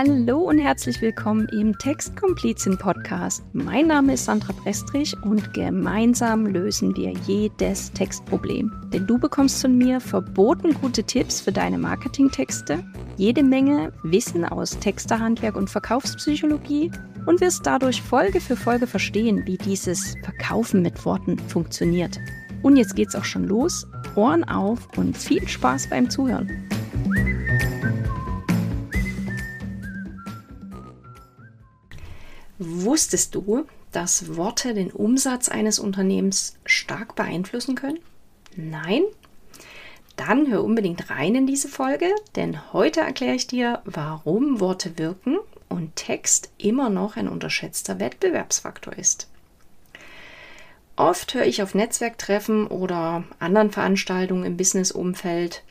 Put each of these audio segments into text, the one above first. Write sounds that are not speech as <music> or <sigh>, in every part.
Hallo und herzlich willkommen im Textkomplizin Podcast. Mein Name ist Sandra Prestrich und gemeinsam lösen wir jedes Textproblem. Denn du bekommst von mir verboten gute Tipps für deine Marketingtexte, jede Menge Wissen aus Texterhandwerk und Verkaufspsychologie und wirst dadurch Folge für Folge verstehen, wie dieses Verkaufen mit Worten funktioniert. Und jetzt geht's auch schon los. Ohren auf und viel Spaß beim Zuhören. Wusstest du, dass Worte den Umsatz eines Unternehmens stark beeinflussen können? Nein? Dann hör unbedingt rein in diese Folge, denn heute erkläre ich dir, warum Worte wirken und Text immer noch ein unterschätzter Wettbewerbsfaktor ist. Oft höre ich auf Netzwerktreffen oder anderen Veranstaltungen im Businessumfeld,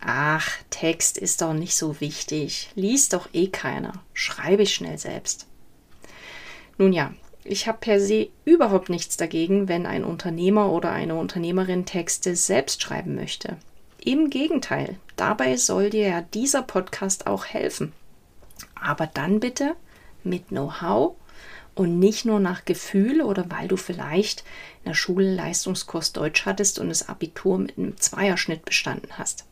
ach, Text ist doch nicht so wichtig, liest doch eh keiner, schreibe ich schnell selbst. Nun ja, ich habe per se überhaupt nichts dagegen, wenn ein Unternehmer oder eine Unternehmerin Texte selbst schreiben möchte. Im Gegenteil, dabei soll dir ja dieser Podcast auch helfen. Aber dann bitte mit Know-how und nicht nur nach Gefühl oder weil du vielleicht in der Schule Leistungskurs Deutsch hattest und das Abitur mit einem Zweierschnitt bestanden hast.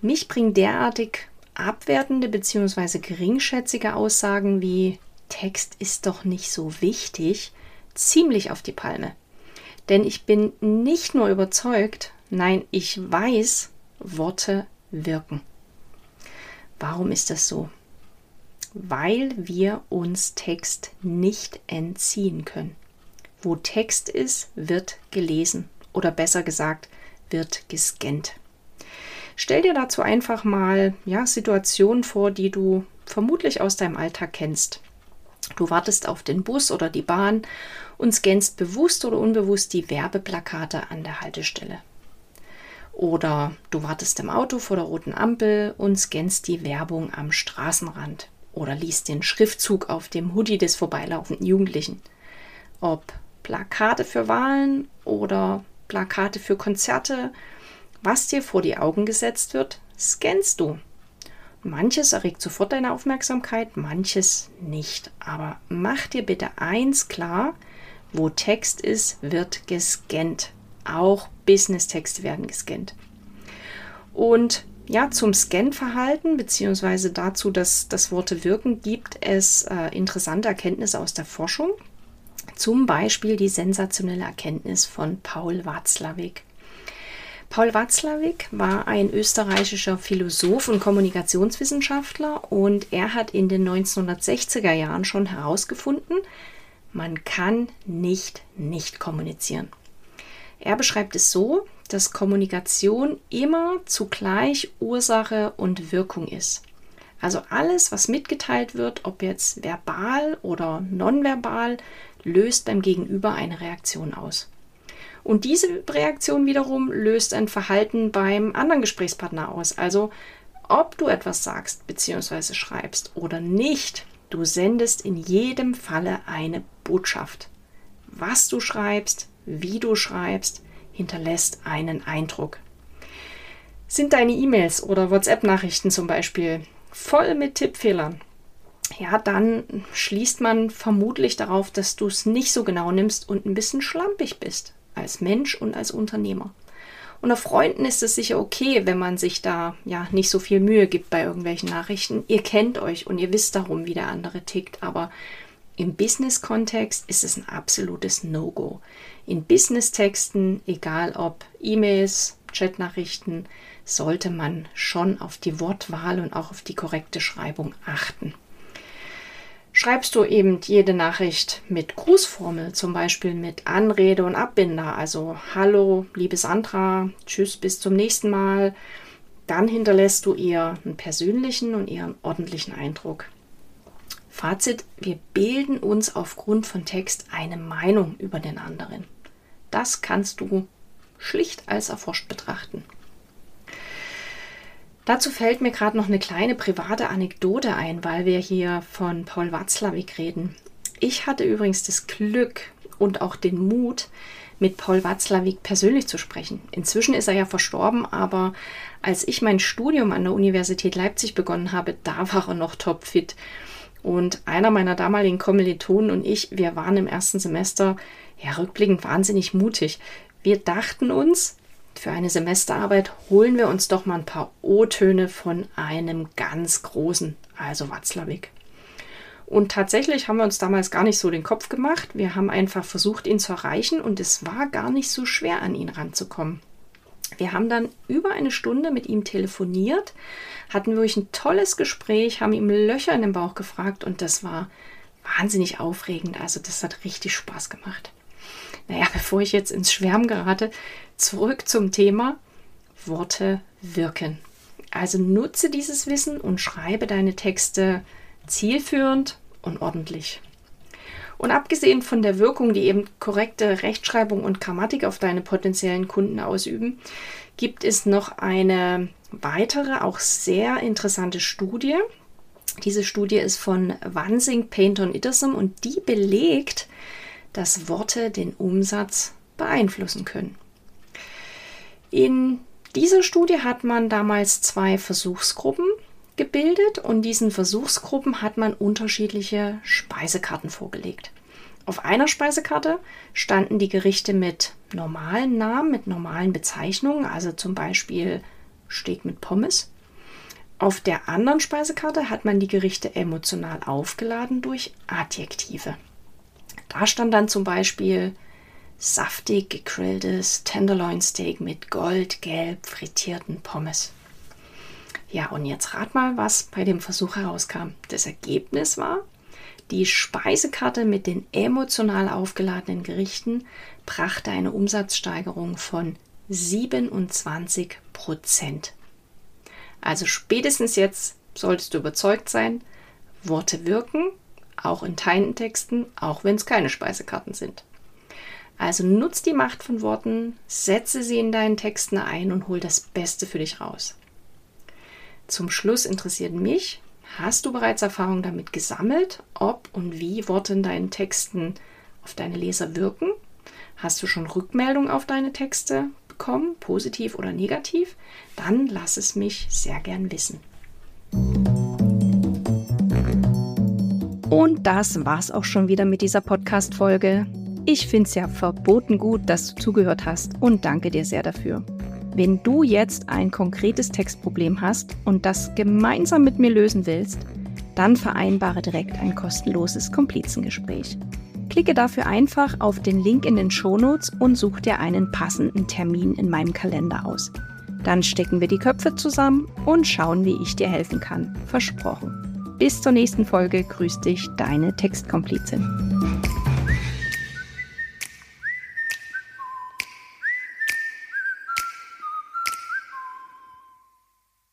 Mich bringen derartig abwertende bzw. geringschätzige Aussagen wie Text ist doch nicht so wichtig ziemlich auf die Palme. Denn ich bin nicht nur überzeugt, nein, ich weiß, Worte wirken. Warum ist das so? Weil wir uns Text nicht entziehen können. Wo Text ist, wird gelesen oder besser gesagt, wird gescannt. Stell dir dazu einfach mal ja, Situationen vor, die du vermutlich aus deinem Alltag kennst. Du wartest auf den Bus oder die Bahn und scannst bewusst oder unbewusst die Werbeplakate an der Haltestelle. Oder du wartest im Auto vor der roten Ampel und scannst die Werbung am Straßenrand. Oder liest den Schriftzug auf dem Hoodie des vorbeilaufenden Jugendlichen. Ob Plakate für Wahlen oder Plakate für Konzerte, was dir vor die Augen gesetzt wird, scannst du Manches erregt sofort deine Aufmerksamkeit, manches nicht. Aber mach dir bitte eins klar, wo Text ist, wird gescannt. Auch Business-Texte werden gescannt. Und ja, zum Scan-Verhalten beziehungsweise dazu, dass das Worte wirken, gibt es äh, interessante Erkenntnisse aus der Forschung. Zum Beispiel die sensationelle Erkenntnis von Paul Watzlawick. Paul Watzlawick war ein österreichischer Philosoph und Kommunikationswissenschaftler und er hat in den 1960er Jahren schon herausgefunden, man kann nicht nicht kommunizieren. Er beschreibt es so, dass Kommunikation immer zugleich Ursache und Wirkung ist. Also alles, was mitgeteilt wird, ob jetzt verbal oder nonverbal, löst beim Gegenüber eine Reaktion aus. Und diese Reaktion wiederum löst ein Verhalten beim anderen Gesprächspartner aus. Also ob du etwas sagst bzw. schreibst oder nicht, du sendest in jedem Falle eine Botschaft. Was du schreibst, wie du schreibst, hinterlässt einen Eindruck. Sind deine E-Mails oder WhatsApp-Nachrichten zum Beispiel voll mit Tippfehlern? Ja, dann schließt man vermutlich darauf, dass du es nicht so genau nimmst und ein bisschen schlampig bist als Mensch und als Unternehmer. Unter Freunden ist es sicher okay, wenn man sich da ja nicht so viel Mühe gibt bei irgendwelchen Nachrichten. Ihr kennt euch und ihr wisst darum, wie der andere tickt, aber im Business-Kontext ist es ein absolutes No-Go. In Business-Texten, egal ob E-Mails, Chatnachrichten, sollte man schon auf die Wortwahl und auch auf die korrekte Schreibung achten schreibst du eben jede Nachricht mit Grußformel, zum Beispiel mit Anrede und Abbinder. Also Hallo, liebe Sandra, tschüss, bis zum nächsten Mal. Dann hinterlässt du ihr einen persönlichen und ihren ordentlichen Eindruck. Fazit, wir bilden uns aufgrund von Text eine Meinung über den anderen. Das kannst du schlicht als erforscht betrachten. Dazu fällt mir gerade noch eine kleine private Anekdote ein, weil wir hier von Paul Watzlawick reden. Ich hatte übrigens das Glück, und auch den Mut, mit Paul Watzlawick persönlich zu sprechen. Inzwischen ist er ja verstorben, aber als ich mein Studium an der Universität Leipzig begonnen habe, da <laughs> war er noch topfit. Und einer meiner damaligen Kommilitonen und ich, wir waren im ersten Semester ja rückblickend wahnsinnig mutig. Wir dachten uns, für eine Semesterarbeit holen wir uns doch mal ein paar O-Töne von einem ganz großen, also Watzlawick. Und tatsächlich haben wir uns damals gar nicht so den Kopf gemacht. Wir haben einfach versucht, ihn zu erreichen und es war gar nicht so schwer, an ihn ranzukommen. Wir haben dann über eine Stunde mit ihm telefoniert, hatten wirklich ein tolles Gespräch, haben ihm Löcher in den Bauch gefragt und das war wahnsinnig aufregend. Also das hat richtig Spaß gemacht. Naja, <laughs> bevor ich jetzt ins Schwärmen gerate, zurück zum Thema Worte wirken. Also nutze dieses Wissen und schreibe deine Texte zielführend und ordentlich. Und abgesehen von der Wirkung, die eben korrekte Rechtschreibung und Grammatik auf deine potenziellen Kunden ausüben, gibt es noch eine weitere, auch sehr interessante Studie. Diese Studie ist von Wansing, Painter und Ittersom und die belegt, dass Worte den Umsatz beeinflussen können. In dieser Studie hat man damals zwei Versuchsgruppen gebildet und diesen Versuchsgruppen hat man unterschiedliche Speisekarten vorgelegt. Auf einer Speisekarte standen die Gerichte mit normalen Namen, mit normalen Bezeichnungen, also zum Beispiel Steak mit Pommes. Auf der anderen Speisekarte hat man die Gerichte emotional aufgeladen durch Adjektive. Da stand dann zum Beispiel saftig gegrilltes Tenderloin Steak mit goldgelb frittierten Pommes. Ja, und jetzt rat mal, was bei dem Versuch herauskam. Das Ergebnis war, die Speisekarte mit den emotional aufgeladenen Gerichten brachte eine Umsatzsteigerung von 27 Prozent. Also spätestens jetzt solltest du überzeugt sein, Worte wirken, auch in Texten, auch wenn es keine Speisekarten sind. Also nutz die Macht von Worten, setze sie in deinen Texten ein und hol das Beste für dich raus. Zum Schluss interessiert mich, hast du bereits Erfahrung damit gesammelt, ob und wie Worte in deinen Texten auf deine Leser wirken? Hast du schon Rückmeldung auf deine Texte bekommen, positiv oder negativ? Dann lass es mich sehr gern wissen. Und das war's auch schon wieder mit dieser Podcast-Folge. Ich finde es ja verboten gut, dass du zugehört hast und danke dir sehr dafür. Wenn du jetzt ein konkretes Textproblem hast und das gemeinsam mit mir lösen willst, dann vereinbare direkt ein kostenloses Komplizengespräch. Klicke dafür einfach auf den Link in den Shownotes und such dir einen passenden Termin in meinem Kalender aus. Dann stecken wir die Köpfe zusammen und schauen, wie ich dir helfen kann. Versprochen. Bis zur nächsten Folge grüßt dich deine Textkomplizin.